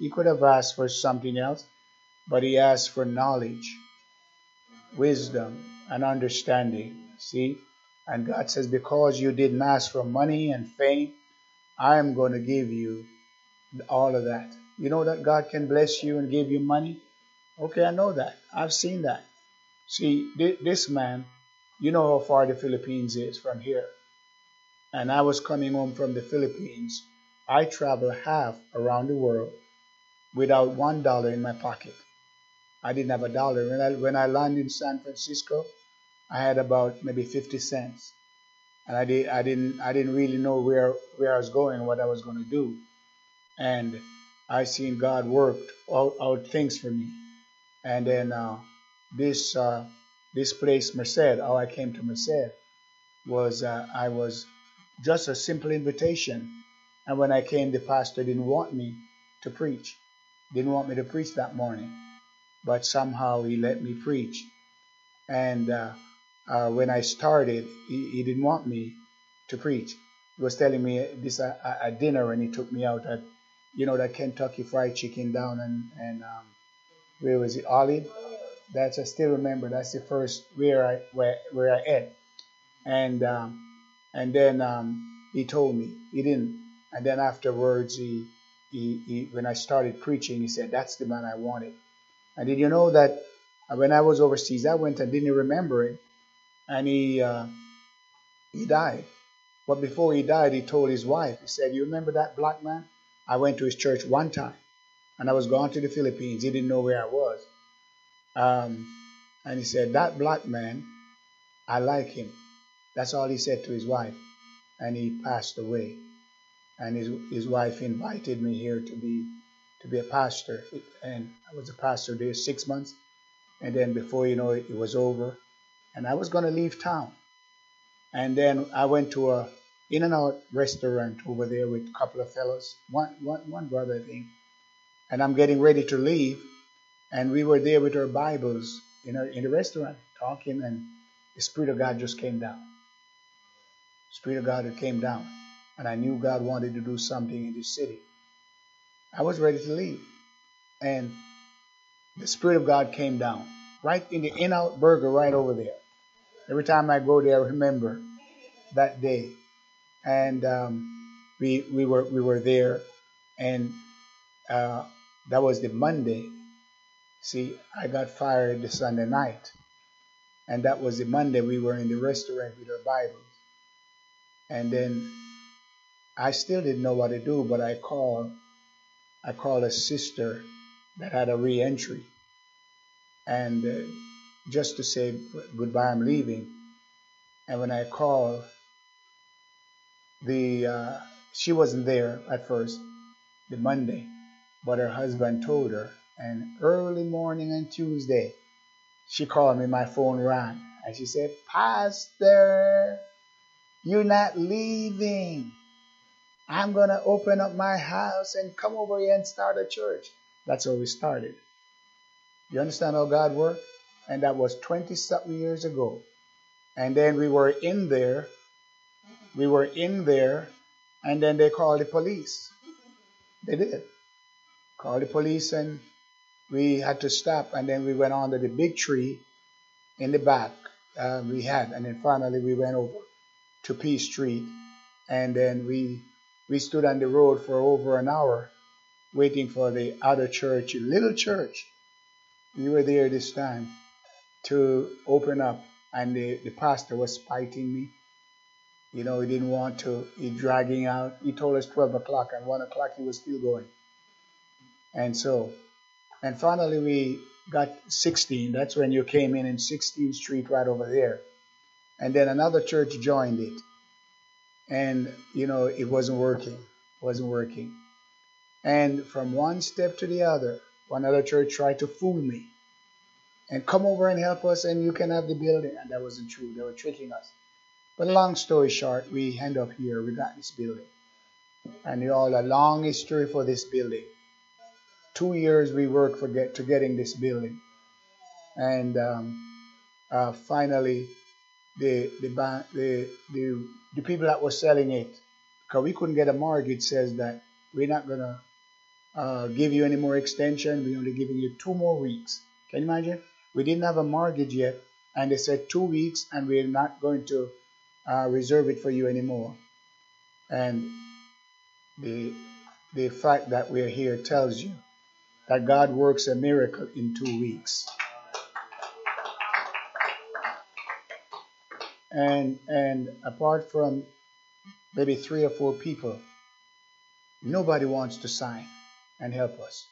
He could have asked for something else, but he asked for knowledge, wisdom, and understanding. See? And God says, Because you didn't ask for money and fame, I am going to give you all of that. You know that God can bless you and give you money? Okay, I know that. I've seen that. See, this man, you know how far the Philippines is from here. And I was coming home from the Philippines. I traveled half around the world without one dollar in my pocket. I didn't have a dollar. When I, when I landed in San Francisco, I had about maybe 50 cents. And I, did, I, didn't, I didn't really know where, where I was going, what I was going to do. And I seen God worked out, out things for me. And then uh, this uh, this place, Merced, how I came to Merced, was uh, I was just a simple invitation. And when I came, the pastor didn't want me to preach, didn't want me to preach that morning, but somehow he let me preach. And uh, uh, when I started, he, he, didn't want me to preach. He was telling me this at, at dinner, and he took me out at, you know, that Kentucky Fried Chicken down and and um, where was it, Olive? That's I still remember. That's the first where I where where I ate, and um, and then um, he told me he didn't. And then afterwards, he, he he when I started preaching, he said, "That's the man I wanted." And did you know that when I was overseas, I went and didn't remember it, and he uh, he died. But before he died, he told his wife, he said, "You remember that black man? I went to his church one time, and I was going to the Philippines. He didn't know where I was." Um, and he said, That black man, I like him. That's all he said to his wife. And he passed away. And his, his wife invited me here to be to be a pastor. And I was a pastor there six months. And then before you know it, it was over. And I was going to leave town. And then I went to a in and out restaurant over there with a couple of fellows, one, one, one brother, I think. And I'm getting ready to leave. And we were there with our Bibles in, a, in the restaurant talking, and the Spirit of God just came down. Spirit of God came down. And I knew God wanted to do something in this city. I was ready to leave. And the Spirit of God came down right in the In Out Burger right over there. Every time I go there, I remember that day. And um, we, we, were, we were there, and uh, that was the Monday See, I got fired the Sunday night. And that was the Monday we were in the restaurant with our Bibles. And then I still didn't know what to do, but I called I called a sister that had a re-entry. And uh, just to say goodbye, I'm leaving. And when I called, the uh, she wasn't there at first, the Monday, but her husband told her and early morning on Tuesday, she called me, my phone rang, and she said, Pastor, you're not leaving. I'm going to open up my house and come over here and start a church. That's where we started. You understand how God worked? And that was 20 something years ago. And then we were in there. We were in there. And then they called the police. They did. Called the police and we had to stop and then we went under the big tree in the back uh, we had and then finally we went over to Peace Street and then we we stood on the road for over an hour waiting for the other church, little church. We were there this time to open up and the, the pastor was fighting me. You know, he didn't want to, he dragging out. He told us 12 o'clock and 1 o'clock he was still going. And so and finally, we got 16. That's when you came in in 16th Street right over there. And then another church joined it. And, you know, it wasn't working. Wasn't working. And from one step to the other, one other church tried to fool me and come over and help us and you can have the building. And that wasn't true. They were tricking us. But long story short, we end up here. We got this building. And you all a long history for this building two years we worked for get to getting this building, and um, uh, finally the the, the the the people that were selling it, because we couldn't get a mortgage, says that we're not gonna uh, give you any more extension. We're only giving you two more weeks. Can you imagine? We didn't have a mortgage yet, and they said two weeks, and we're not going to uh, reserve it for you anymore. And the the fact that we're here tells you that God works a miracle in two weeks. And and apart from maybe three or four people, nobody wants to sign and help us.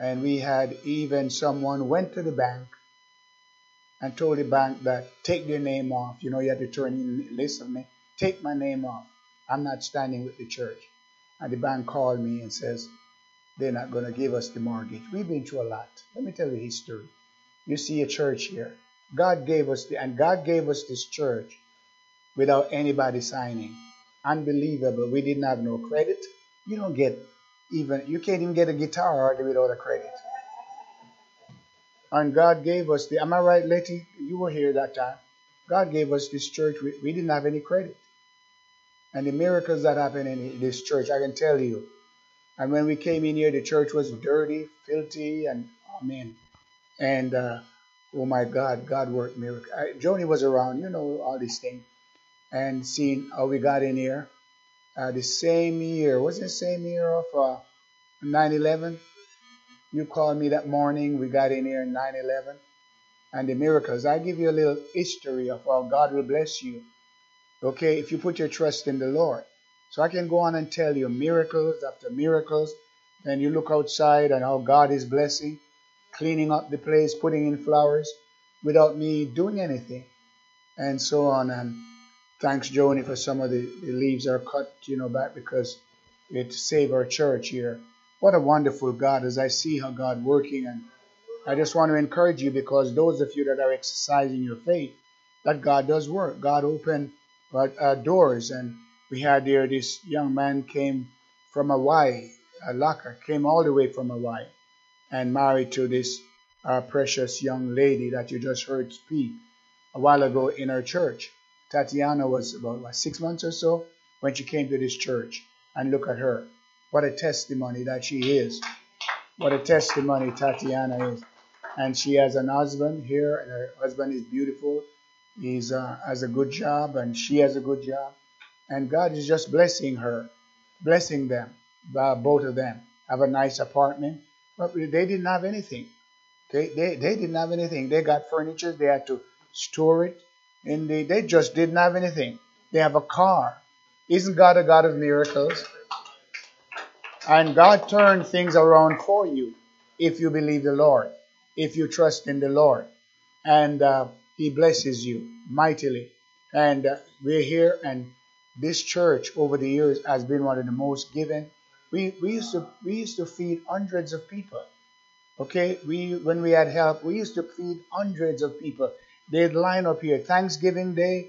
And we had even someone went to the bank and told the bank that take their name off. You know, you had to turn in list of me. Take my name off. I'm not standing with the church. And the bank called me and says, they're not going to give us the mortgage. We've been through a lot. Let me tell you history. You see a church here. God gave us the, and God gave us this church without anybody signing. Unbelievable. We didn't have no credit. You don't get even, you can't even get a guitar without a credit. And God gave us the, am I right, Letty? You were here that time. God gave us this church. We, we didn't have any credit. And the miracles that happened in this church, I can tell you. And when we came in here, the church was dirty, filthy, and I mean, and uh, oh my God, God worked miracles. Joni was around, you know, all these things, and seeing how we got in here. Uh, the same year, was it the same year of uh, 9/11? You called me that morning. We got in here in 9/11, and the miracles. I give you a little history of how God will bless you. Okay, if you put your trust in the Lord. So I can go on and tell you miracles after miracles. And you look outside and how God is blessing, cleaning up the place, putting in flowers without me doing anything, and so on. And thanks, Joni, for some of the, the leaves are cut, you know, back because it saved our church here. What a wonderful God as I see how God working. And I just want to encourage you because those of you that are exercising your faith, that God does work. God opened uh, doors and we had there this young man came from Hawaii, a Laka, came all the way from Hawaii and married to this uh, precious young lady that you just heard speak a while ago in our church. Tatiana was about what, six months or so when she came to this church. And look at her. What a testimony that she is. What a testimony Tatiana is. And she has an husband here, and her husband is beautiful. He's uh, has a good job, and she has a good job and God is just blessing her, blessing them, uh, both of them. Have a nice apartment, they didn't have anything. They, they, they didn't have anything. They got furniture, they had to store it, and they, they just didn't have anything. They have a car. Isn't God a God of miracles? And God turned things around for you if you believe the Lord, if you trust in the Lord. And uh, He blesses you mightily. And uh, we're here, and this church over the years has been one of the most given. We, we used to we used to feed hundreds of people. Okay, we when we had help, we used to feed hundreds of people. They'd line up here. Thanksgiving Day,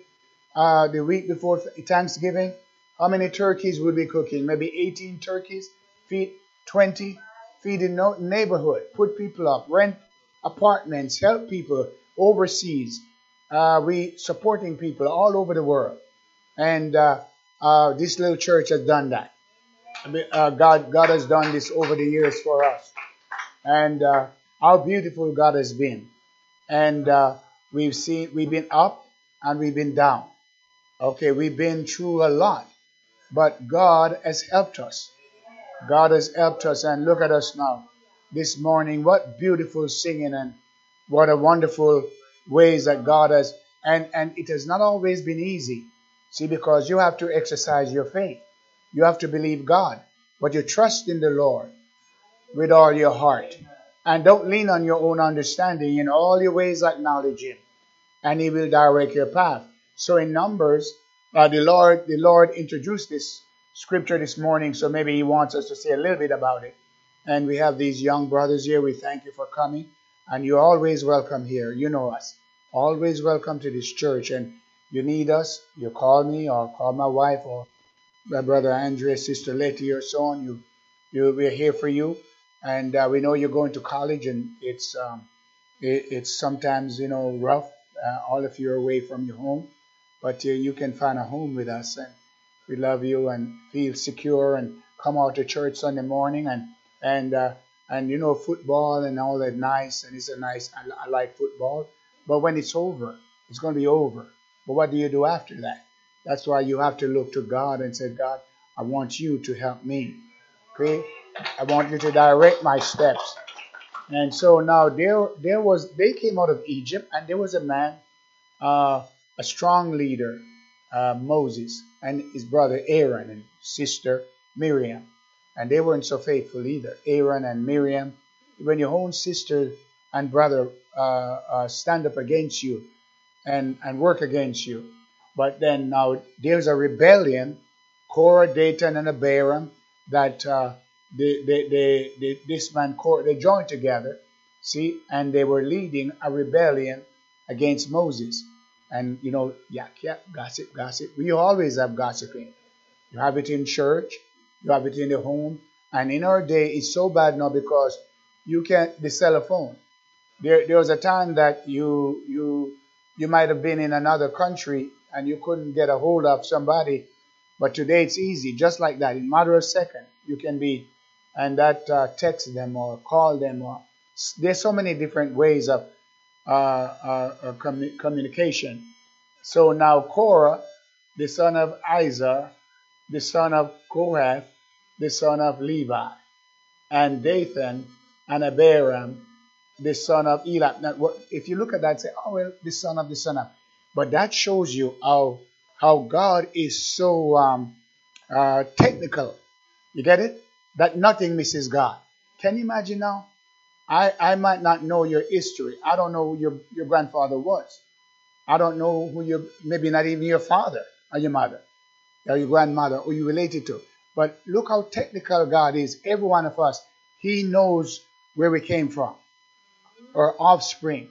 uh, the week before Thanksgiving, how many turkeys would we cooking? Maybe 18 turkeys. Feed 20. Feed in no neighborhood. Put people up. Rent apartments. Help people overseas. Uh, we supporting people all over the world. And uh, uh, this little church has done that. Uh, God, God has done this over the years for us. And uh, how beautiful God has been. And uh, we've seen, we've been up and we've been down. Okay, we've been through a lot. But God has helped us. God has helped us. And look at us now. This morning, what beautiful singing and what a wonderful ways that God has. And, and it has not always been easy. See, because you have to exercise your faith. You have to believe God. But you trust in the Lord with all your heart. And don't lean on your own understanding. In all your ways acknowledge Him. And He will direct your path. So in Numbers, uh, the Lord, the Lord introduced this scripture this morning, so maybe He wants us to say a little bit about it. And we have these young brothers here. We thank you for coming. And you're always welcome here. You know us. Always welcome to this church. And you need us, you call me or call my wife or brother Andrea, sister Letty, or so on. You, you, we're here for you, and uh, we know you're going to college, and it's um, it, it's sometimes you know rough. Uh, all of you are away from your home, but uh, you can find a home with us, and we love you and feel secure and come out to church Sunday morning and and uh, and you know football and all that nice and it's a nice I, I like football but when it's over it's going to be over but what do you do after that that's why you have to look to god and say god i want you to help me. Okay? I want you to direct my steps. And so now there there was they came out of egypt and there was a man uh, a strong leader uh, moses and his brother aaron and sister miriam. And they weren't so faithful either. Aaron and Miriam, when your own sister and brother uh, uh, stand up against you and, and work against you, but then now there's a rebellion, Korah, Dathan, and Abiram, that uh, they, they, they, they, this man Korah, they joined together, see, and they were leading a rebellion against Moses. And you know, yak, yak, gossip, gossip. We always have gossiping. You have it in church, you have it in the home. And in our day, it's so bad now because you can't, the cell phone. There, there was a time that you, you, you might have been in another country and you couldn't get a hold of somebody. But today it's easy, just like that. In matter of second, you can be, and that uh, text them or call them or there's so many different ways of uh, uh, uh commu- communication. So now Korah, the son of Izhar, the son of Kohath, the son of Levi, and Dathan and Abiram, the son of Eliab. Now, if you look at that, say, oh, well, the son of the son of. But that shows you how, how God is so um, uh, technical. You get it? That nothing misses God. Can you imagine now? I, I might not know your history. I don't know who your, your grandfather was. I don't know who your, maybe not even your father or your mother or your grandmother who you related to. But look how technical God is. Every one of us, He knows where we came from, our offspring.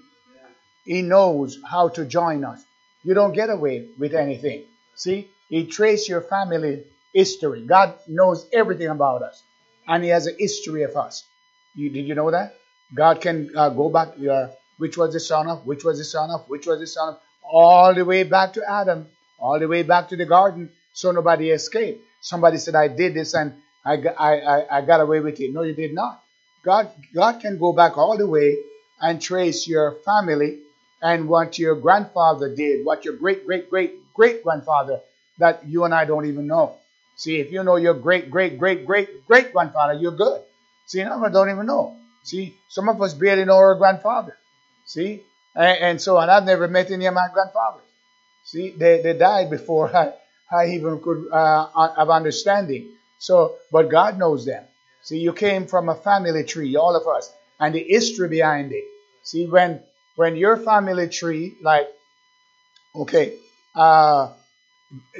He knows how to join us. You don't get away with anything. See, He traced your family history. God knows everything about us, and He has a history of us. You, did you know that? God can uh, go back, uh, which was the son of, which was the son of, which was the son of, all the way back to Adam, all the way back to the garden, so nobody escaped. Somebody said, I did this and I, I, I got away with it. No, you did not. God, God can go back all the way and trace your family and what your grandfather did, what your great, great, great, great grandfather that you and I don't even know. See, if you know your great, great, great, great, great grandfather, you're good. See, none of us don't even know. See, some of us barely know our grandfather. See, and, and so, and I've never met any of my grandfathers. See, they, they died before I, I even could uh, have understanding. So, but God knows them. See, you came from a family tree, all of us, and the history behind it. See, when when your family tree, like, okay, uh,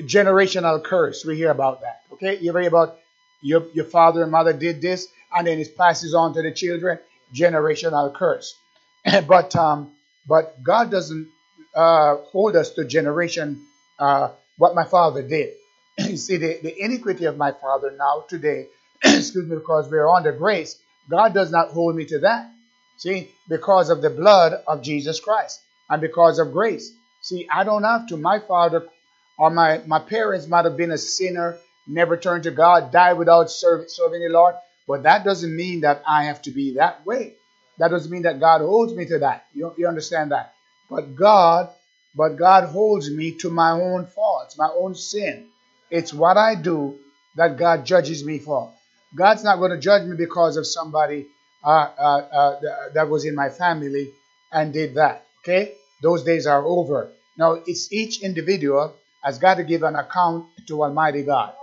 generational curse, we hear about that. Okay, you hear about your your father and mother did this, and then it passes on to the children, generational curse. but um, but God doesn't uh, hold us to generation uh, what my father did. you see, the, the iniquity of my father now, today, excuse me, because we're under grace, God does not hold me to that. See, because of the blood of Jesus Christ and because of grace. See, I don't have to. My father or my, my parents might have been a sinner, never turned to God, died without serving, serving the Lord, but that doesn't mean that I have to be that way. That doesn't mean that God holds me to that. You, you understand that? But God but God holds me to my own faults, my own sin. It's what I do that God judges me for. God's not going to judge me because of somebody Uh, uh, uh, that was in my family and did that. Okay? Those days are over. Now, it's each individual has got to give an account to Almighty God.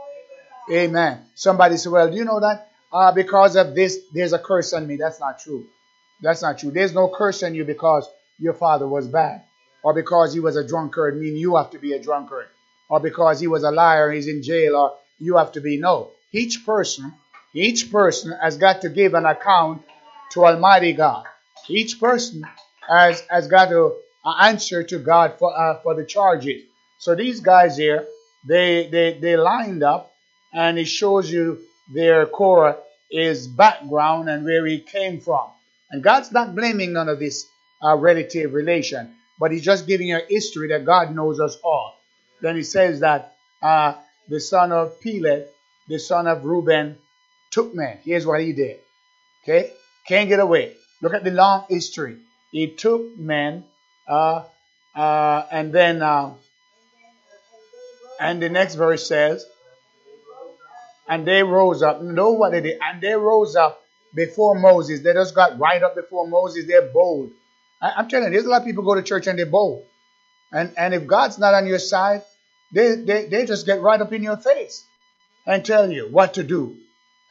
Amen. Somebody said, Well, do you know that? Uh, because of this, there's a curse on me. That's not true. That's not true. There's no curse on you because your father was bad or because he was a drunkard mean you have to be a drunkard, or because he was a liar, he's in jail, or you have to be. No. Each person, each person has got to give an account to Almighty God. Each person has, has got to answer to God for, uh, for the charges. So these guys here, they, they, they lined up, and it shows you their Korah, his background, and where he came from. And God's not blaming none of this uh, relative relation but he's just giving a history that God knows us all. Then he says that uh, the son of Peleth, the son of Reuben, took men. Here's what he did. Okay? Can't get away. Look at the long history. He took men, uh, uh, and then, uh, and the next verse says, and they rose up. Know what they did? And they rose up before Moses. They just got right up before Moses. They're bold. I, am telling you, there's a lot of people go to church and they're bold. And and if God's not on your side, they, they, they just get right up in your face and tell you what to do.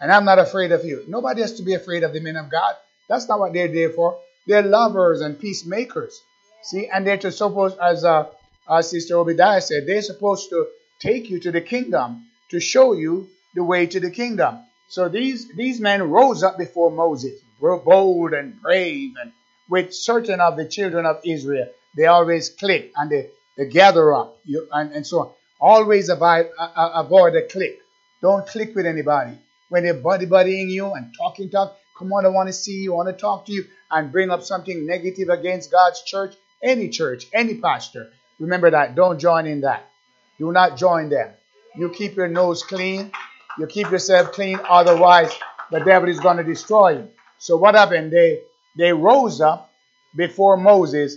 And I'm not afraid of you. Nobody has to be afraid of the men of God. That's not what they're there for. They're lovers and peacemakers. See, and they're to suppose, as uh, uh, Sister Obadiah said, they're supposed to take you to the kingdom to show you the way to the kingdom. So these these men rose up before Moses, bold and brave, and with certain of the children of Israel, they always click and they, they gather up you, and, and so on. Always avoid, uh, avoid a clique. Don't click with anybody. When they're buddy buddying you and talking talk, come on, I want to see you, I want to talk to you, and bring up something negative against God's church, any church, any pastor. Remember that. Don't join in that. Do not join them. You keep your nose clean. You keep yourself clean. Otherwise, the devil is going to destroy you. So what happened? They they rose up before Moses.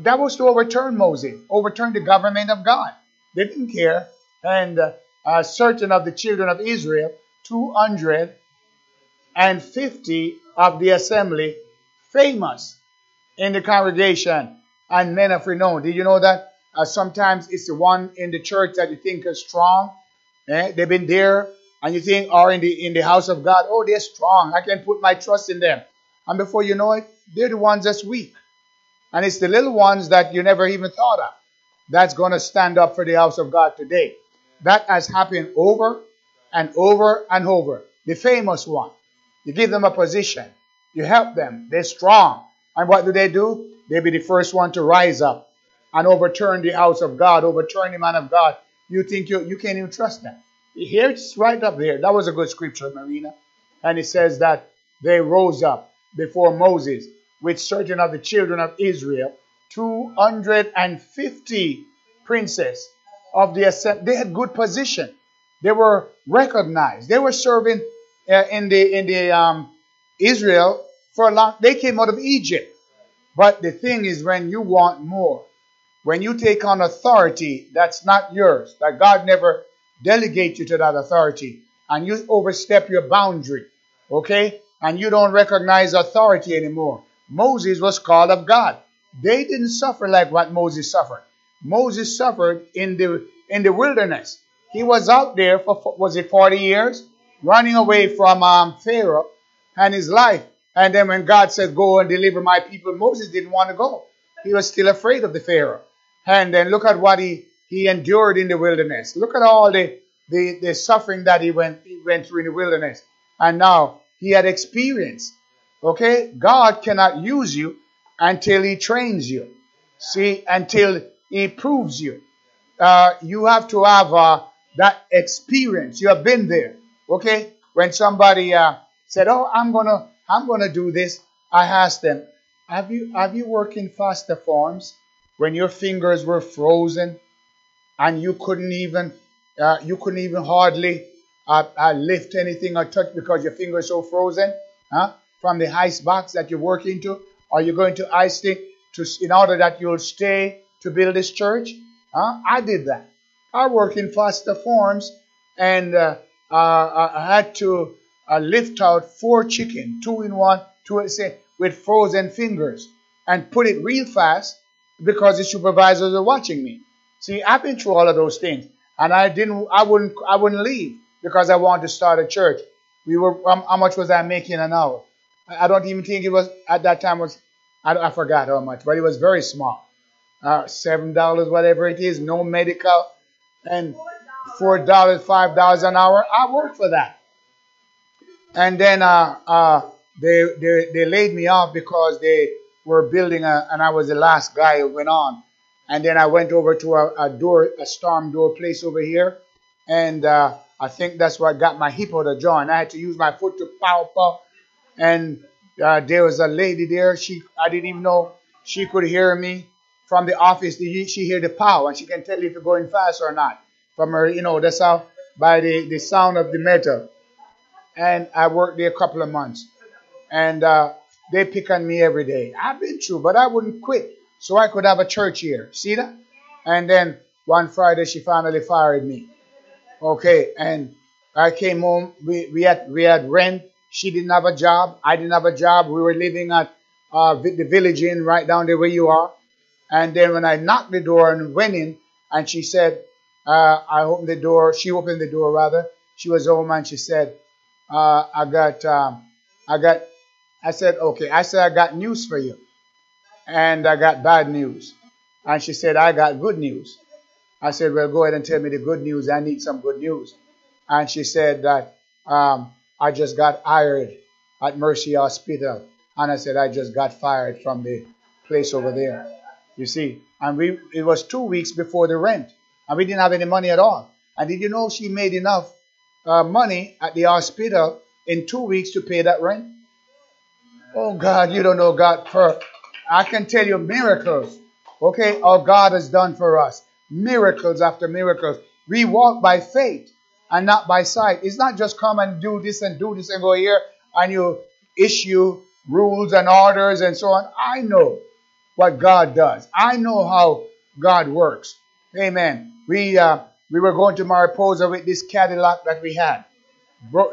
That was to overturn Moses, overturn the government of God. They didn't care. And uh, uh, certain of the children of Israel, 250 of the assembly, famous in the congregation and men of renown. Did you know that? Uh, sometimes it's the one in the church that you think is strong. Eh? They've been there, and you think, or in the in the house of God, oh, they're strong. I can put my trust in them. And before you know it, they're the ones that's weak. And it's the little ones that you never even thought of that's going to stand up for the house of God today. That has happened over and over and over. The famous one. You give them a position. You help them. They're strong. And what do they do? They be the first one to rise up and overturn the house of God, overturn the man of God. You think you, you can't even trust them. Here it's right up there. That was a good scripture, Marina. And it says that they rose up before Moses with certain of the children of Israel, 250 princes of the assembly. They had good position. They were recognized. They were serving uh, in the in the um, Israel for a long. They came out of Egypt. But the thing is, when you want more, when you take on authority that's not yours, that God never delegate you to that authority, and you overstep your boundary, okay, and you don't recognize authority anymore. Moses was called of God. They didn't suffer like what Moses suffered. Moses suffered in the in the wilderness. He was out there for was it 40 years, running away from um, Pharaoh and his life. And then when God said, "Go and deliver my people," Moses didn't want to go. He was still afraid of the Pharaoh. And then look at what he he endured in the wilderness. Look at all the the, the suffering that he went he went through in the wilderness. And now he had experience. Okay? God cannot use you until he trains you. See, until he proves you. Uh, you have to have uh, that experience. You have been there. Okay? When somebody uh, said, "Oh, I'm gonna, I'm gonna do this," I asked them, "Have you, have you worked in Foster Farms when your fingers were frozen and you couldn't even, uh, you couldn't even hardly uh, uh, lift anything or touch because your fingers so frozen? Huh? From the ice box that you work into, are you going to ice it to in order that you'll stay to build this church? Huh? I did that. I worked in Foster Farms, and uh, uh, I had to uh, lift out four chicken, two in one, two say, with frozen fingers, and put it real fast because the supervisors are watching me. See, I've been through all of those things, and I didn't, I wouldn't, I wouldn't leave because I wanted to start a church. We were, um, how much was I making an hour? I, I don't even think it was at that time was, I, I forgot how much, but it was very small. Uh, seven dollars, whatever it is, no medical, and four dollars, five dollars an hour. I worked for that. And then uh, uh, they, they they laid me off because they were building a, and I was the last guy who went on. And then I went over to a, a door, a storm door place over here, and uh, I think that's what got my hip out of joint. I had to use my foot to pow pow. And uh, there was a lady there. She I didn't even know she could hear me from the office. She hear the pow and she can tell if you're going fast or not. From her, you know, that's how by the, the sound of the metal. And I worked there a couple of months. And uh, they pick on me every day. I've been through, but I wouldn't quit. So I could have a church here. See that? And then one Friday she finally fired me. Okay, and I came home. We, we had we had rent. She didn't have a job. I didn't have a job. We were living at uh, the village inn right down there where you are. And then when I knocked the door and went in, and she said, uh, I opened the door. She opened the door rather. She was home and she said, uh, I got, um, I got, I said, okay. I said, I got news for you. And I got bad news. And she said, I got good news. I said, well, go ahead and tell me the good news. I need some good news. And she said that, um, I just got hired at Mercy Hospital. And I said, I just got fired from the place over there. You see, and we it was two weeks before the rent, and we didn't have any money at all. And did you know she made enough uh, money at the hospital in two weeks to pay that rent? Oh God, you don't know God. For I can tell you miracles. Okay, all God has done for us, miracles after miracles. We walk by faith and not by sight. It's not just come and do this and do this and go here and you issue rules and orders and so on. I know what God does. I know how God works. Amen. We uh, we were going to Mariposa with this Cadillac that we had,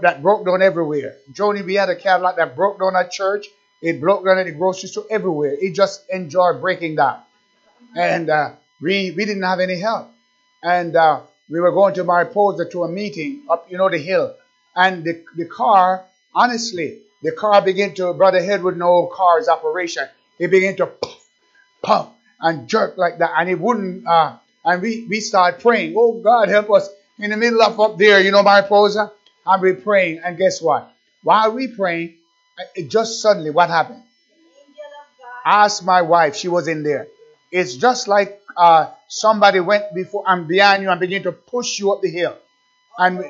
that broke down everywhere. Joni, we had a Cadillac that broke down at church. It broke down at the grocery store everywhere. It just enjoyed breaking down, and uh, we we didn't have any help. And uh, we were going to Mariposa to a meeting up, you know, the hill, and the the car, honestly, the car began to. Brother Hedwood know cars operation. It began to and jerk like that, and it wouldn't. Uh, and we we start praying. Oh God, help us in the middle of up there, you know, Mariposa, and we praying. And guess what? While we praying, it just suddenly what happened? Ask my wife. She was in there. It's just like uh, somebody went before and behind you and began to push you up the hill, and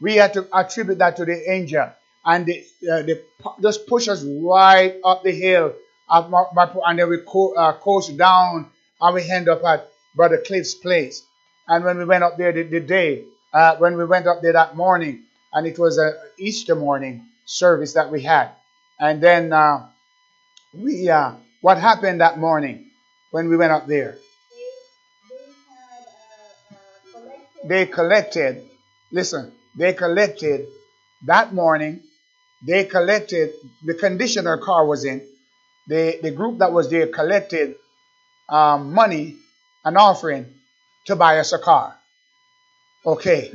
we had to attribute that to the angel, and they, uh, they just push us right up the hill and then we co- uh, coast down and we end up at Brother Cliff's place. And when we went up there the, the day, uh, when we went up there that morning, and it was an Easter morning service that we had. And then uh, we, uh, what happened that morning when we went up there? They collected, listen, they collected that morning, they collected, the condition our car was in, the, the group that was there collected um, money, an offering, to buy us a car. Okay.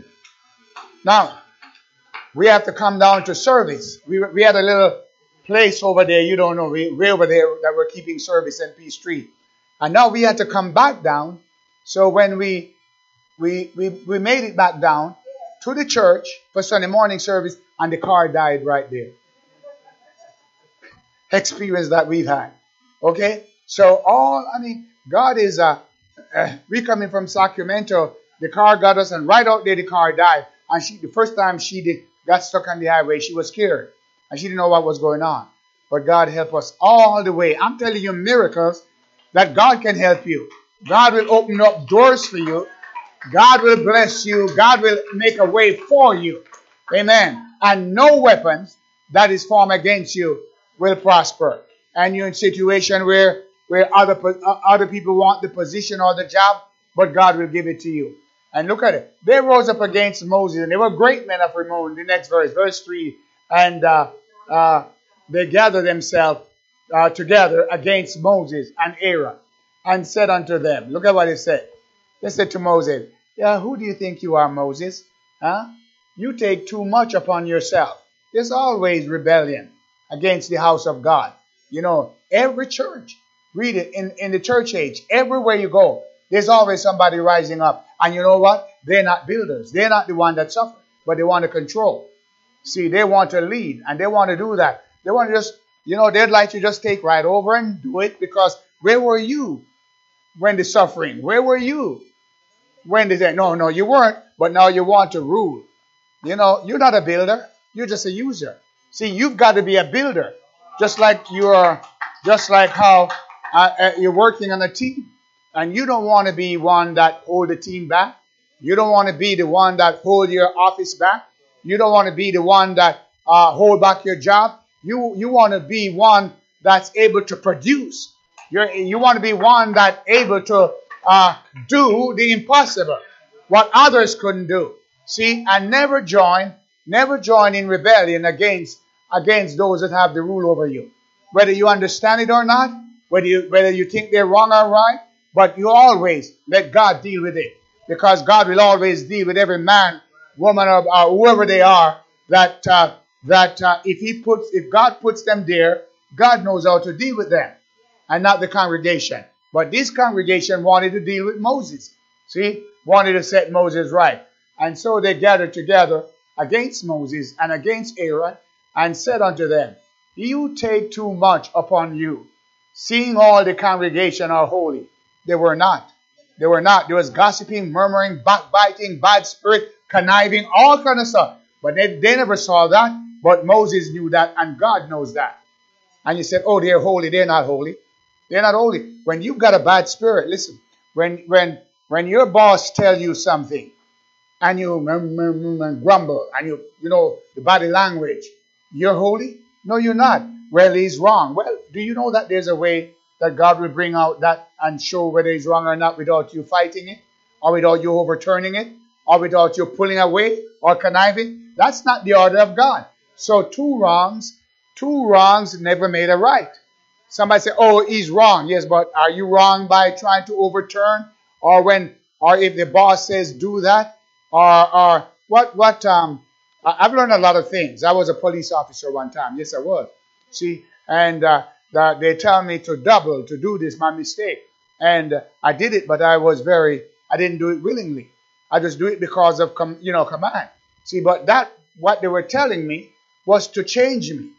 Now, we have to come down to service. We, we had a little place over there, you don't know, we, way over there that we're keeping service in P Street. And now we had to come back down. So when we we, we we made it back down to the church for Sunday morning service, and the car died right there experience that we've had. Okay? So all, I mean, God is, uh, uh, we coming from Sacramento, the car got us, and right out there the car died. And she, the first time she did, got stuck on the highway, she was scared. And she didn't know what was going on. But God helped us all the way. I'm telling you miracles that God can help you. God will open up doors for you. God will bless you. God will make a way for you. Amen. And no weapons that is formed against you will prosper. And you're in a situation where, where other, uh, other people want the position or the job, but God will give it to you. And look at it. They rose up against Moses, and they were great men of renown. The next verse, verse 3. And uh, uh, they gathered themselves uh, together against Moses and Aaron and said unto them, Look at what they said. They said to Moses, Yeah, who do you think you are, Moses? Huh? You take too much upon yourself. There's always rebellion against the house of God. You know, every church, read it in, in the church age, everywhere you go, there's always somebody rising up. And you know what? They're not builders. They're not the one that suffer, but they want to control. See, they want to lead and they want to do that. They want to just, you know, they'd like to just take right over and do it because where were you when the suffering? Where were you when they said, no, no, you weren't, but now you want to rule. You know, you're not a builder. You're just a user. See, you've got to be a builder, just like you're, just like how uh, uh, you're working on a team, and you don't want to be one that hold the team back. You don't want to be the one that hold your office back. You don't want to be the one that uh, hold back your job. You you want to be one that's able to produce. You're, you want to be one that's able to uh, do the impossible, what others couldn't do. See, and never join, never join in rebellion against against those that have the rule over you. Whether you understand it or not, whether you whether you think they're wrong or right, but you always let God deal with it. Because God will always deal with every man, woman, or, or whoever they are, that uh, that uh, if he puts if God puts them there, God knows how to deal with them, and not the congregation. But this congregation wanted to deal with Moses. See, wanted to set Moses right. And so they gathered together against Moses and against Aaron and said unto them, You take too much upon you, seeing all the congregation are holy. They were not. They were not. There was gossiping, murmuring, backbiting, bad spirit, conniving, all kind of stuff. But they, they never saw that. But Moses knew that, and God knows that. And you said, Oh, they're holy. They're not holy. They're not holy. When you've got a bad spirit, listen, when when when your boss tell you something and you grumble and you you know the body language, you're holy? No, you're not. Well, he's wrong. Well, do you know that there's a way that God will bring out that and show whether he's wrong or not without you fighting it, or without you overturning it, or without you pulling away or conniving? That's not the order of God. So two wrongs, two wrongs never made a right. Somebody say, "Oh, he's wrong." Yes, but are you wrong by trying to overturn, or when, or if the boss says do that, or or what what um? I've learned a lot of things. I was a police officer one time. Yes, I was. See, and uh, the, they tell me to double to do this, my mistake, and I did it, but I was very, I didn't do it willingly. I just do it because of com, you know command. See, but that what they were telling me was to change me.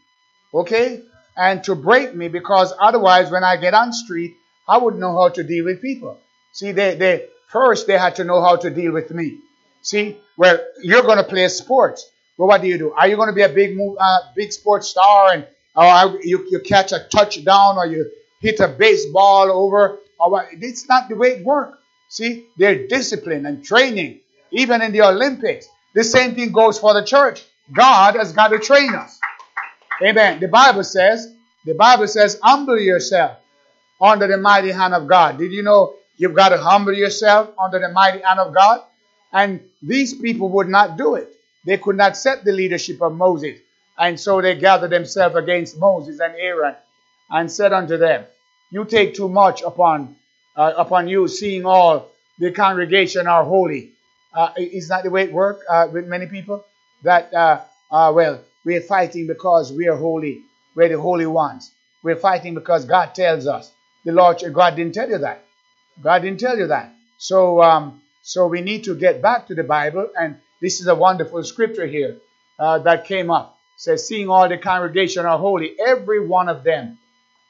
Okay, and to break me because otherwise when I get on street, I wouldn't know how to deal with people. See, they, they first they had to know how to deal with me. See, well, you're going to play sports. Well, what do you do? Are you going to be a big uh, big sports star and or you, you catch a touchdown or you hit a baseball over or what? It's not the way it works. See, they're discipline and training, even in the Olympics. The same thing goes for the church. God has got to train us. Amen. The Bible says, the Bible says, humble yourself under the mighty hand of God. Did you know you've got to humble yourself under the mighty hand of God? And these people would not do it. They could not set the leadership of Moses. And so they gathered themselves against Moses and Aaron and said unto them, You take too much upon uh, upon you, seeing all the congregation are holy. Uh, is that the way it works uh, with many people? That, uh, uh, well, we're fighting because we are holy. We're the holy ones. We're fighting because God tells us. The Lord, God didn't tell you that. God didn't tell you that. So, um, so we need to get back to the Bible, and this is a wonderful scripture here uh, that came up. It says, "Seeing all the congregation are holy, every one of them,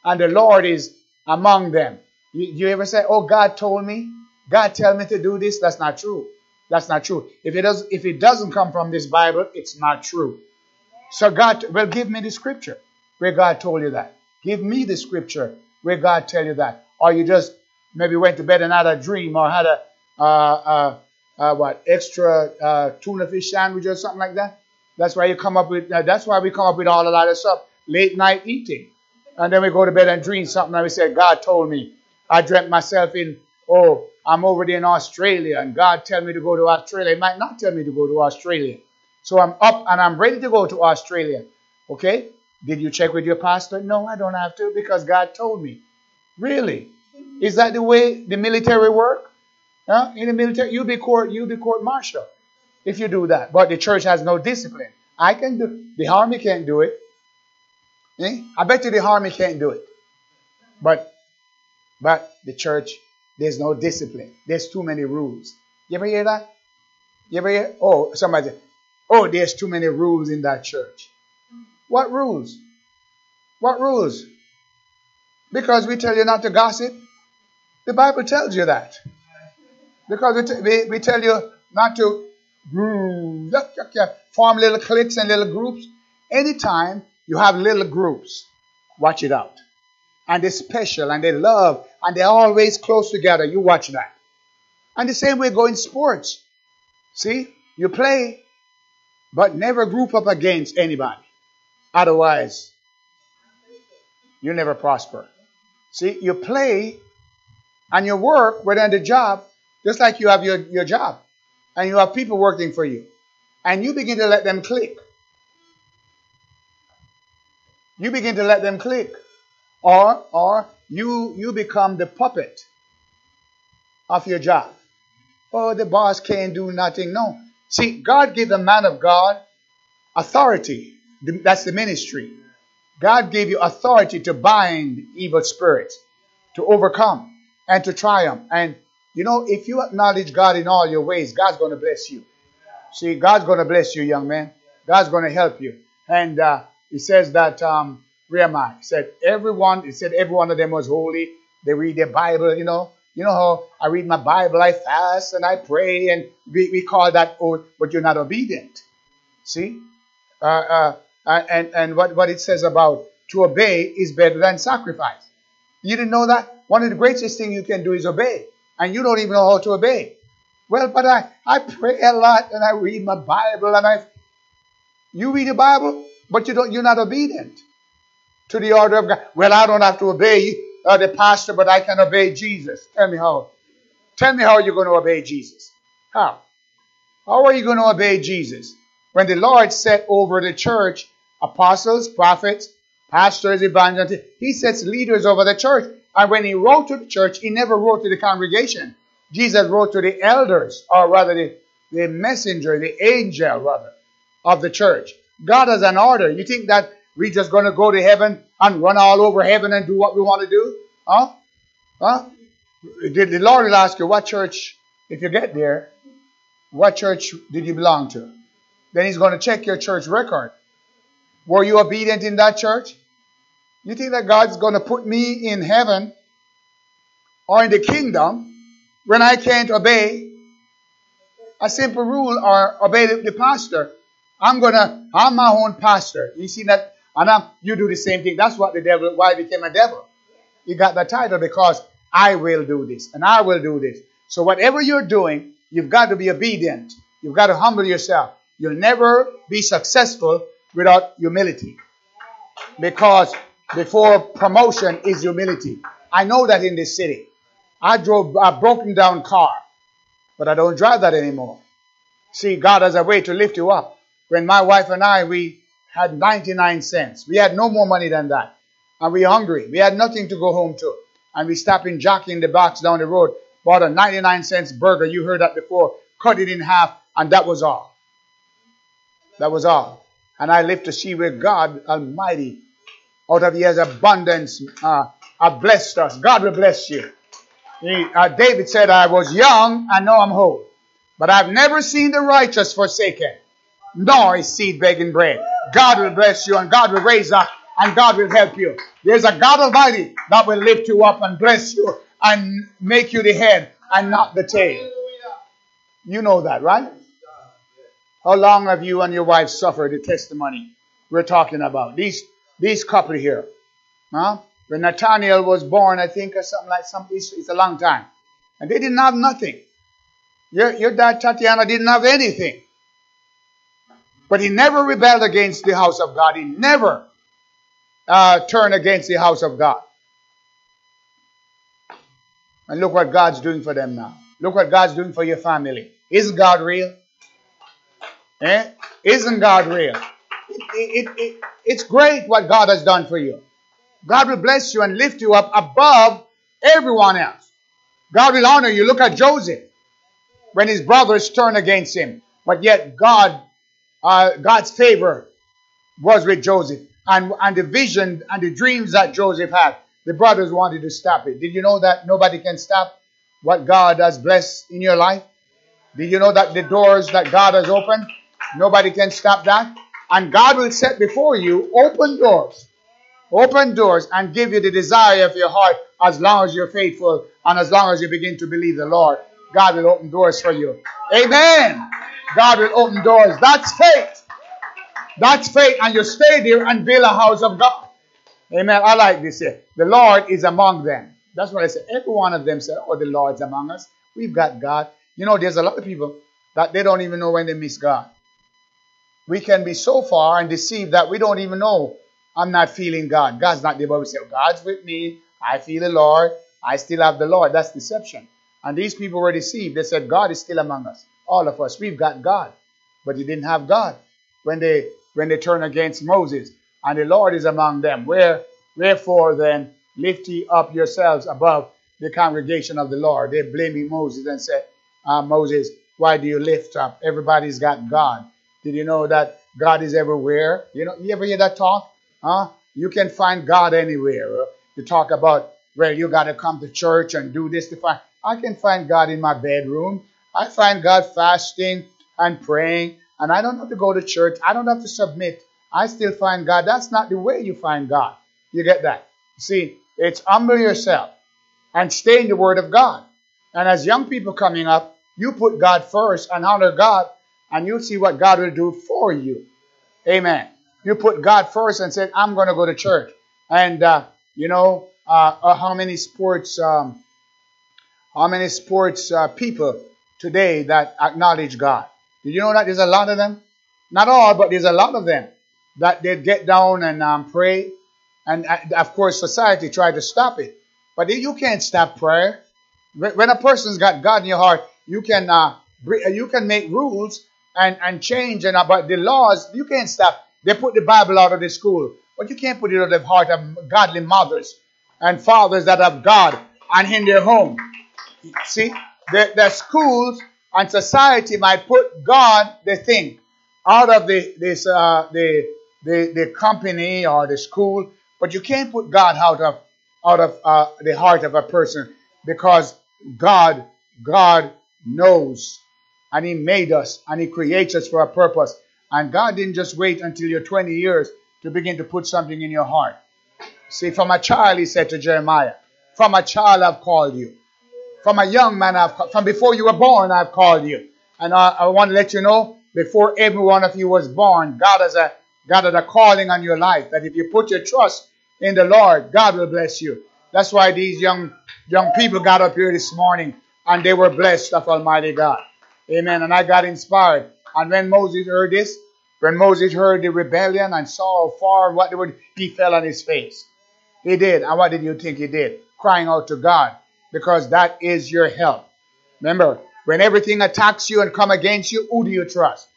and the Lord is among them." You, you ever say, "Oh, God told me. God tell me to do this"? That's not true. That's not true. If it does, if it doesn't come from this Bible, it's not true. So God, well, give me the scripture where God told you that. Give me the scripture where God tell you that. Or you just maybe went to bed and had a dream or had a uh, uh, uh, what extra uh, tuna fish sandwich or something like that. That's why you come up with. Uh, that's why we come up with all a lot of stuff. Late night eating, and then we go to bed and dream something. And we say, God told me. I dreamt myself in. Oh, I'm over there in Australia, and God tell me to go to Australia. He might not tell me to go to Australia. So I'm up and I'm ready to go to Australia. Okay? Did you check with your pastor? No, I don't have to because God told me. Really? Is that the way the military work? Huh? In the military, you'll be court, you'll be court martial if you do that. But the church has no discipline. I can do the army can't do it. Eh? I bet you the army can't do it. But but the church, there's no discipline. There's too many rules. You ever hear that? You ever hear? Oh, somebody Oh, there's too many rules in that church. What rules? What rules? Because we tell you not to gossip. The Bible tells you that. Because we, t- we, we tell you not to form little cliques and little groups. Anytime you have little groups, watch it out. And they're special and they love and they're always close together. You watch that. And the same way go in sports. See, you play, but never group up against anybody. Otherwise, you never prosper. See, you play and you work within the job, just like you have your, your job. And you have people working for you. And you begin to let them click. You begin to let them click. Or or you you become the puppet of your job. Oh, the boss can't do nothing. No. See, God gave the man of God authority. That's the ministry. God gave you authority to bind evil spirits, to overcome, and to triumph. And you know, if you acknowledge God in all your ways, God's going to bless you. See, God's going to bless you, young man. God's going to help you. And uh, he says that, um, where am I? He said, everyone, he said, every one of them was holy. They read their Bible, you know. You know how I read my Bible, I fast and I pray, and we, we call that oath, but you're not obedient. See? Uh, uh, uh, and and what, what it says about to obey is better than sacrifice. You didn't know that? One of the greatest things you can do is obey. And you don't even know how to obey. Well, but I, I pray a lot and I read my Bible and I you read the Bible, but you don't you're not obedient to the order of God. Well, I don't have to obey uh, the pastor, but I can obey Jesus. Tell me how. Tell me how you're going to obey Jesus. How? How are you going to obey Jesus? When the Lord set over the church apostles, prophets, pastors, evangelists, he sets leaders over the church. And when he wrote to the church, he never wrote to the congregation. Jesus wrote to the elders, or rather the, the messenger, the angel, rather, of the church. God has an order. You think that we're just going to go to heaven and run all over heaven and do what we want to do? Huh? Huh? The, the Lord will ask you, what church, if you get there, what church did you belong to? Then He's going to check your church record. Were you obedient in that church? You think that God's going to put me in heaven or in the kingdom when I can't obey a simple rule or obey the, pastor? I'm gonna, I'm my own pastor. You see that? And I'm, you do the same thing. That's what the devil, why he became a devil. He got the title because I will do this and I will do this. So whatever you're doing, you've got to be obedient. You've got to humble yourself. You'll never be successful without humility. Because before promotion is humility. I know that in this city. I drove a broken down car, but I don't drive that anymore. See, God has a way to lift you up. When my wife and I, we had 99 cents. We had no more money than that. And we hungry. We had nothing to go home to. And we stopped in Jack in the Box down the road, bought a 99 cents burger. You heard that before. Cut it in half, and that was all. That was all. And I live to see where God Almighty, out of His abundance, uh, blessed us. God will bless you. He, uh, David said, I was young, I know I'm old. But I've never seen the righteous forsaken, nor his seed begging bread. God will bless you, and God will raise up, and God will help you. There's a God Almighty that will lift you up and bless you and make you the head and not the tail. You know that, right? How long have you and your wife suffered the testimony we're talking about? These these couple here. Huh? When Nathaniel was born, I think, or something like it's, it's a long time. And they didn't have nothing. Your, your dad, Tatiana, didn't have anything. But he never rebelled against the house of God. He never uh, turned against the house of God. And look what God's doing for them now. Look what God's doing for your family. Isn't God real? Eh? Isn't God real? It, it, it, it's great what God has done for you. God will bless you and lift you up above everyone else. God will honor you. Look at Joseph when his brothers turned against him, but yet God, uh, God's favor was with Joseph, and and the vision and the dreams that Joseph had, the brothers wanted to stop it. Did you know that nobody can stop what God has blessed in your life? Did you know that the doors that God has opened, nobody can stop that? And God will set before you open doors, open doors, and give you the desire of your heart as long as you're faithful and as long as you begin to believe the Lord. God will open doors for you. Amen. God will open doors. That's faith. That's faith. And you stay there and build a house of God. Amen. I like this here. The Lord is among them. That's what I said. Every one of them said, Oh, the Lord's among us. We've got God. You know, there's a lot of people that they don't even know when they miss God. We can be so far and deceived that we don't even know I'm not feeling God. God's not there, but we say, God's with me. I feel the Lord. I still have the Lord. That's deception. And these people were deceived. They said, God is still among us. All of us. We've got God. But you didn't have God when they when they turn against Moses. And the Lord is among them. Where wherefore then lift ye up yourselves above the congregation of the Lord. They're blaming Moses and said, uh, Moses, why do you lift up? Everybody's got God. Did you know that God is everywhere? You know, you ever hear that talk? Huh? You can find God anywhere. Uh, you talk about, well, you got to come to church and do this to find. I can find God in my bedroom. I find God fasting and praying, and I don't have to go to church. I don't have to submit. I still find God. That's not the way you find God. You get that? See, it's humble yourself and stay in the Word of God. And as young people coming up, you put God first and honor God, and you'll see what God will do for you. Amen. You put God first and said, I'm going to go to church. And, uh, you know, uh, uh, how many sports, um, how many sports uh, people today that acknowledge God? Did you know that there's a lot of them? Not all, but there's a lot of them that they get down and um, pray. And uh, of course, society tried to stop it. But you can't stop prayer. When a person's got God in your heart, you can uh, you can make rules and, and change and about the laws. You can't stop. They put the Bible out of the school, but you can't put it out of the heart of godly mothers and fathers that have God and in their home. See, the, the schools and society might put God, the thing, out of the this uh, the, the the company or the school, but you can't put God out of out of uh, the heart of a person because God God knows and He made us and He creates us for a purpose. And God didn't just wait until you're 20 years to begin to put something in your heart. See, from a child, He said to Jeremiah, from a child I've called you. From a young man, I've from before you were born, I've called you. And I, I want to let you know, before every one of you was born, God has a God has a calling on your life. That if you put your trust in the Lord, God will bless you. That's why these young young people got up here this morning and they were blessed of Almighty God. Amen. And I got inspired. And when Moses heard this, when Moses heard the rebellion and saw how far what they would, he fell on his face. He did. And what did you think he did? Crying out to God. Because that is your help. Remember, when everything attacks you and come against you, who do you trust?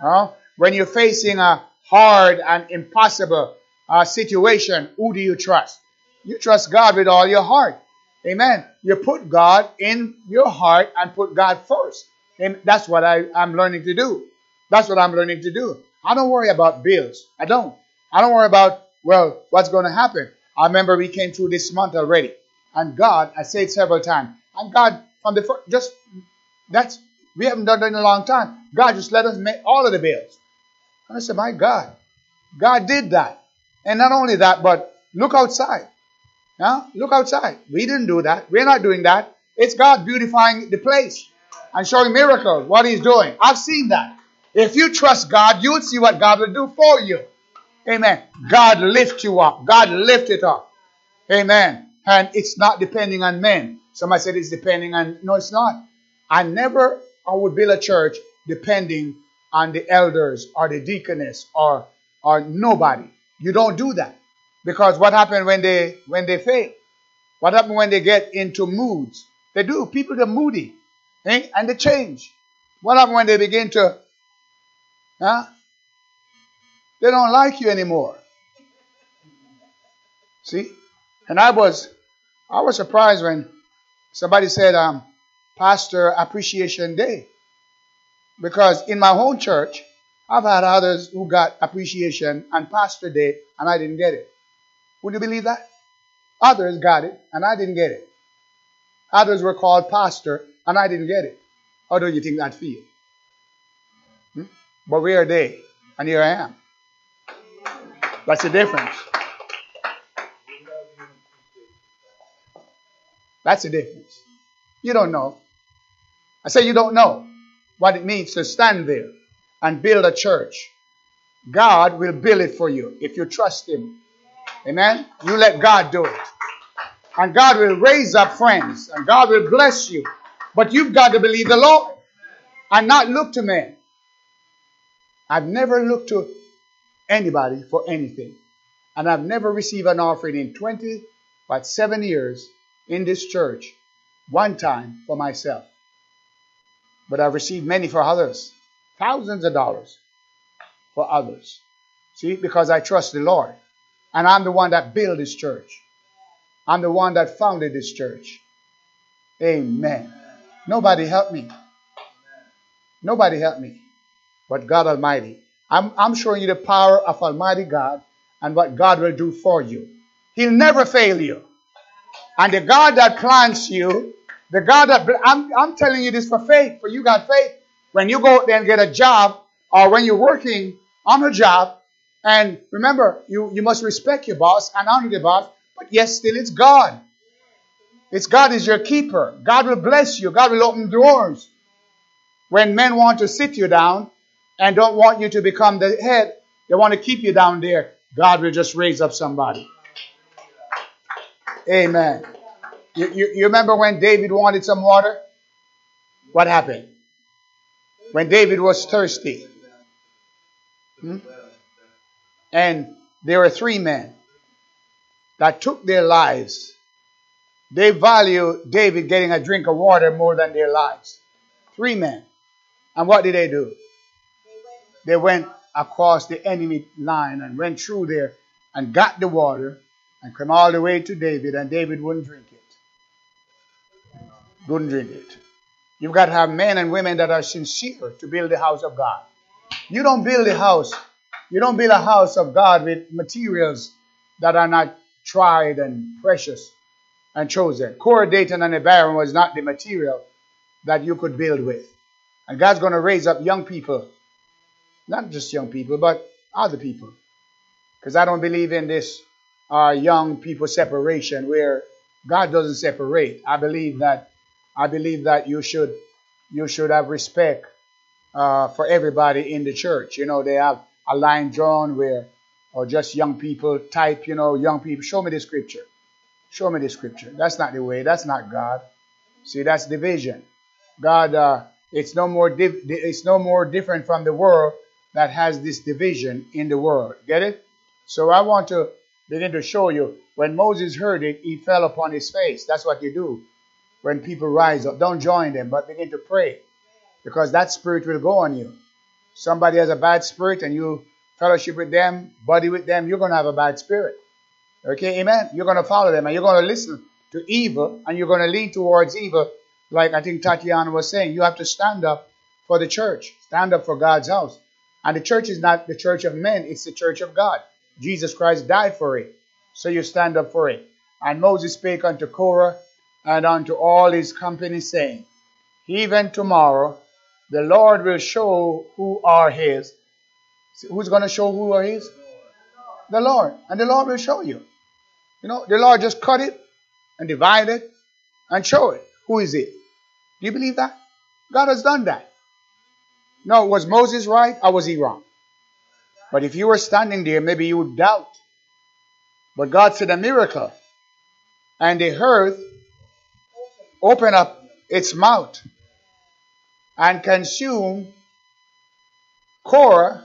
Huh? When you're facing a hard and impossible uh, situation, who do you trust? You trust God with all your heart. Amen. You put God in your heart and put God first. That's what I, I'm learning to do. That's what I'm learning to do. I don't worry about bills. I don't. I don't worry about, well, what's going to happen. I remember we came through this month already. And God, I say it several times, and God, from the first, just, that's, we haven't done that in a long time. God just let us make all of the bills. And I said, my God, God did that. And not only that, but look outside. Now, look outside. We didn't do that. We're not doing that. It's God beautifying the place and showing miracles, what He's doing. I've seen that. If you trust God, you'll see what God will do for you. Amen. God lift you up. God lift it up. Amen. And it's not depending on men. Somebody said it's depending on, no, it's not. I never I would build a church depending on the elders or the deaconess or, or nobody. You don't do that. Because what happened when they when they fail? What happened when they get into moods? They do. People get moody. Eh? And they change. What happened when they begin to huh? They don't like you anymore. See? And I was I was surprised when somebody said um Pastor Appreciation Day. Because in my own church, I've had others who got appreciation and Pastor Day and I didn't get it. Would you believe that? Others got it, and I didn't get it. Others were called pastor, and I didn't get it. How do you think that feel? Hmm? But where are they? And here I am. That's the difference. That's the difference. You don't know. I say you don't know what it means to stand there and build a church. God will build it for you if you trust Him. Amen. You let God do it. And God will raise up friends and God will bless you. But you've got to believe the Lord. and not look to men. I've never looked to anybody for anything. And I've never received an offering in 20, but seven years in this church, one time for myself. But I've received many for others, thousands of dollars for others. See, because I trust the Lord. And I'm the one that built this church. I'm the one that founded this church. Amen. Nobody helped me. Nobody helped me but God Almighty. I'm, I'm showing you the power of Almighty God and what God will do for you. He'll never fail you. And the God that plants you, the God that, I'm, I'm telling you this for faith, for you got faith. When you go out there and get a job, or when you're working on a job, and remember, you, you must respect your boss and honor the boss, but yes, still it's God. It's God is your keeper. God will bless you. God will open doors. When men want to sit you down, and don't want you to become the head. They want to keep you down there. God will just raise up somebody. Amen. You, you, you remember when David wanted some water? What happened? When David was thirsty. Hmm? And there were three men that took their lives. They value David getting a drink of water more than their lives. Three men. And what did they do? they went across the enemy line and went through there and got the water and came all the way to David, and David wouldn't drink it. Wouldn't drink it. You've got to have men and women that are sincere to build the house of God. You don't build a house. You don't build a house of God with materials that are not tried and precious and chosen. Korah, Dathan, and Abiram was not the material that you could build with. And God's going to raise up young people not just young people, but other people. Because I don't believe in this uh, young people separation where God doesn't separate. I believe that I believe that you should you should have respect uh, for everybody in the church. You know, they have a line drawn where or just young people type, you know, young people, show me the scripture. Show me the scripture. That's not the way. That's not God. See, that's division. God, uh, it's no more. Div- it's no more different from the world that has this division in the world. Get it? So I want to begin to show you when Moses heard it, he fell upon his face. That's what you do when people rise up. Don't join them, but begin to pray because that spirit will go on you. Somebody has a bad spirit and you fellowship with them, buddy with them, you're going to have a bad spirit. Okay, amen? You're going to follow them and you're going to listen to evil and you're going to lean towards evil. Like I think Tatiana was saying, you have to stand up for the church, stand up for God's house. And the church is not the church of men, it's the church of God. Jesus Christ died for it. So you stand up for it. And Moses spake unto Korah and unto all his company, saying, Even tomorrow the Lord will show who are his. Who's going to show who are his? The Lord. And the Lord will show you. You know, the Lord just cut it and divide it and show it. Who is it? Do you believe that? God has done that. No, was Moses right or was he wrong? But if you were standing there, maybe you would doubt. But God said a miracle. And the earth opened up its mouth and consumed Korah,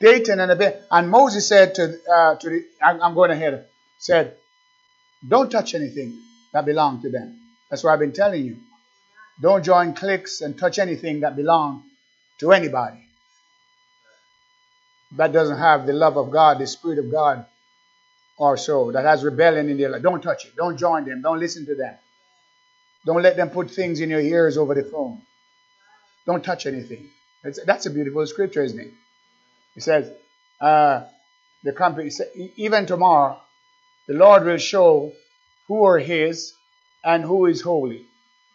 Dathan, and Abiram. And Moses said to, uh, to the, I'm going ahead, said, don't touch anything that belonged to them. That's what I've been telling you. Don't join cliques and touch anything that belonged to anybody that doesn't have the love of God, the Spirit of God, or so, that has rebellion in their life. Don't touch it. Don't join them. Don't listen to them. Don't let them put things in your ears over the phone. Don't touch anything. It's, that's a beautiful scripture, isn't it? It says, uh, the company, even tomorrow, the Lord will show who are His and who is holy.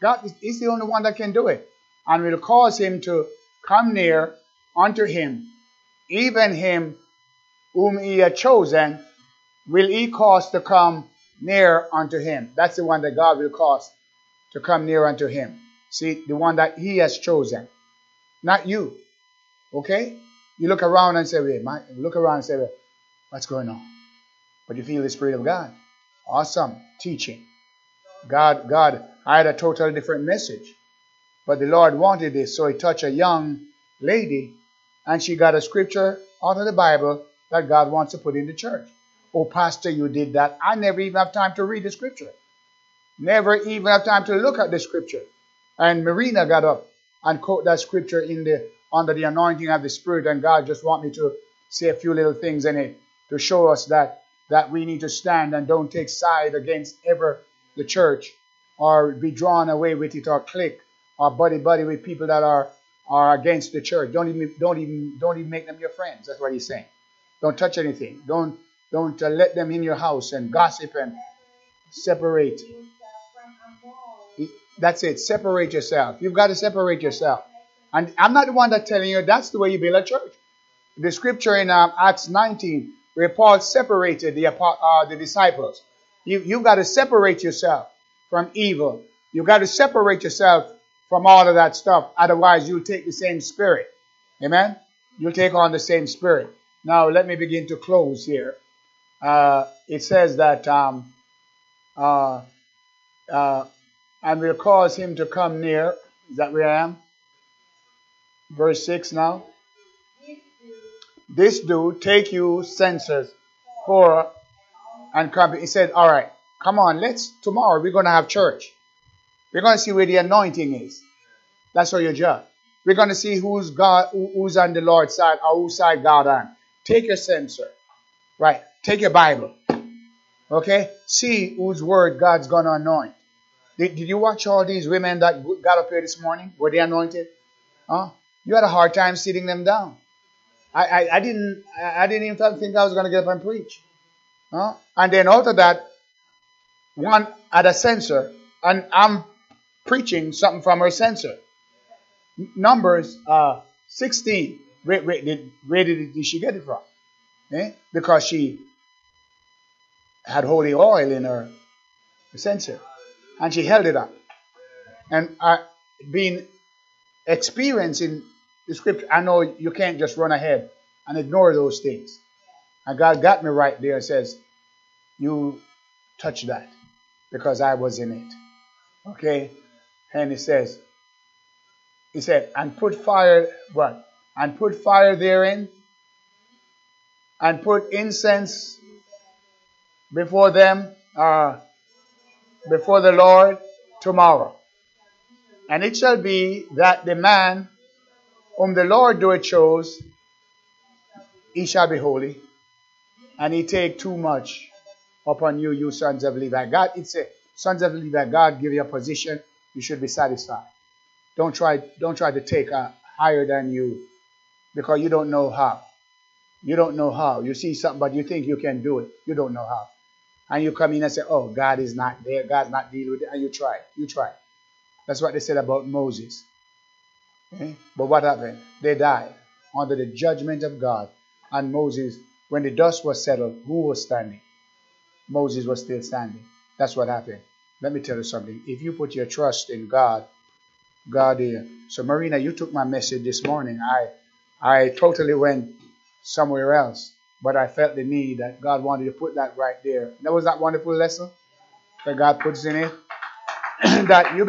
God is the only one that can do it, and will cause Him to come near unto him, even him whom he had chosen, will he cause to come near unto him. That's the one that God will cause to come near unto him. See, the one that he has chosen, not you. Okay? You look around and say, wait, my, look around and say, wait, what's going on? But you feel the Spirit of God. Awesome teaching. God, God, I had a totally different message. But the Lord wanted this, so he touched a young lady, and she got a scripture out of the Bible that God wants to put in the church. Oh, Pastor, you did that. I never even have time to read the scripture. Never even have time to look at the scripture. And Marina got up and quote that scripture in the under the anointing of the Spirit, and God just want me to say a few little things in it to show us that that we need to stand and don't take side against ever the church or be drawn away with it or clique or buddy buddy with people that are are against the church. Don't even don't even don't even make them your friends. That's what he's saying. Don't touch anything. Don't don't uh, let them in your house and gossip and separate. That's it. Separate yourself. You've got to separate yourself. And I'm not the one that's telling you that's the way you build a church. The scripture in um, Acts 19, where Paul separated the, uh, the disciples. You, you've got to separate yourself from evil. You've got to separate yourself from all of that stuff. Otherwise, you'll take the same spirit. Amen? You'll take on the same spirit. Now, let me begin to close here. Uh, it says that, um, uh, uh, and will cause him to come near. Is that where I am? Verse 6 now. This dude take you censers, for, and come. He said, All right, come on, let's, tomorrow we're to have church. We're to see where the anointing is. That's all your job. We're to see who's God, who's on the Lord's side, or whose side God on. Take your censer. Right. Take your Bible. Okay? See whose word God's to anoint. Did, did you watch all these women that got up here this morning? Were they anointed? Huh? You had a hard time sitting them down. I, I, I didn't I didn't even think I was going to get up and preach. Huh? And then after that, one had a censer, and I'm preaching something from her censer. Numbers uh, 16. Where, where, did, where did, did she get it from? Eh? Because she had holy oil in her censer. And she held it up. And I, being experienced in the scripture, I know you can't just run ahead and ignore those things. And God got me right there and says, You touch that because I was in it. Okay? And he says, He said, and put fire, what? And put fire therein, and put incense before them, uh, before the Lord tomorrow. And it shall be that the man whom the Lord doeth chose, he shall be holy, and he take too much upon you, you sons of Levi. God, it's a sons of Levi, God give you a position, you should be satisfied. Don't try, don't try to take a higher than you because you don't know how. You don't know how. You see something, but you think you can do it. You don't know how. And you come in and say, Oh, God is not there, God's not dealing with it, and you try. You try. That's what they said about Moses. Okay? Eh? But what happened? They died under the judgment of God. And Moses, when the dust was settled, who was standing? Moses was still standing. That's what happened. Let me tell you something. If you put your trust in God, God here. So Marina, you took my message this morning. I I totally went somewhere else. But I felt the need that God wanted to put that right there. That was that wonderful lesson that God puts in it. that you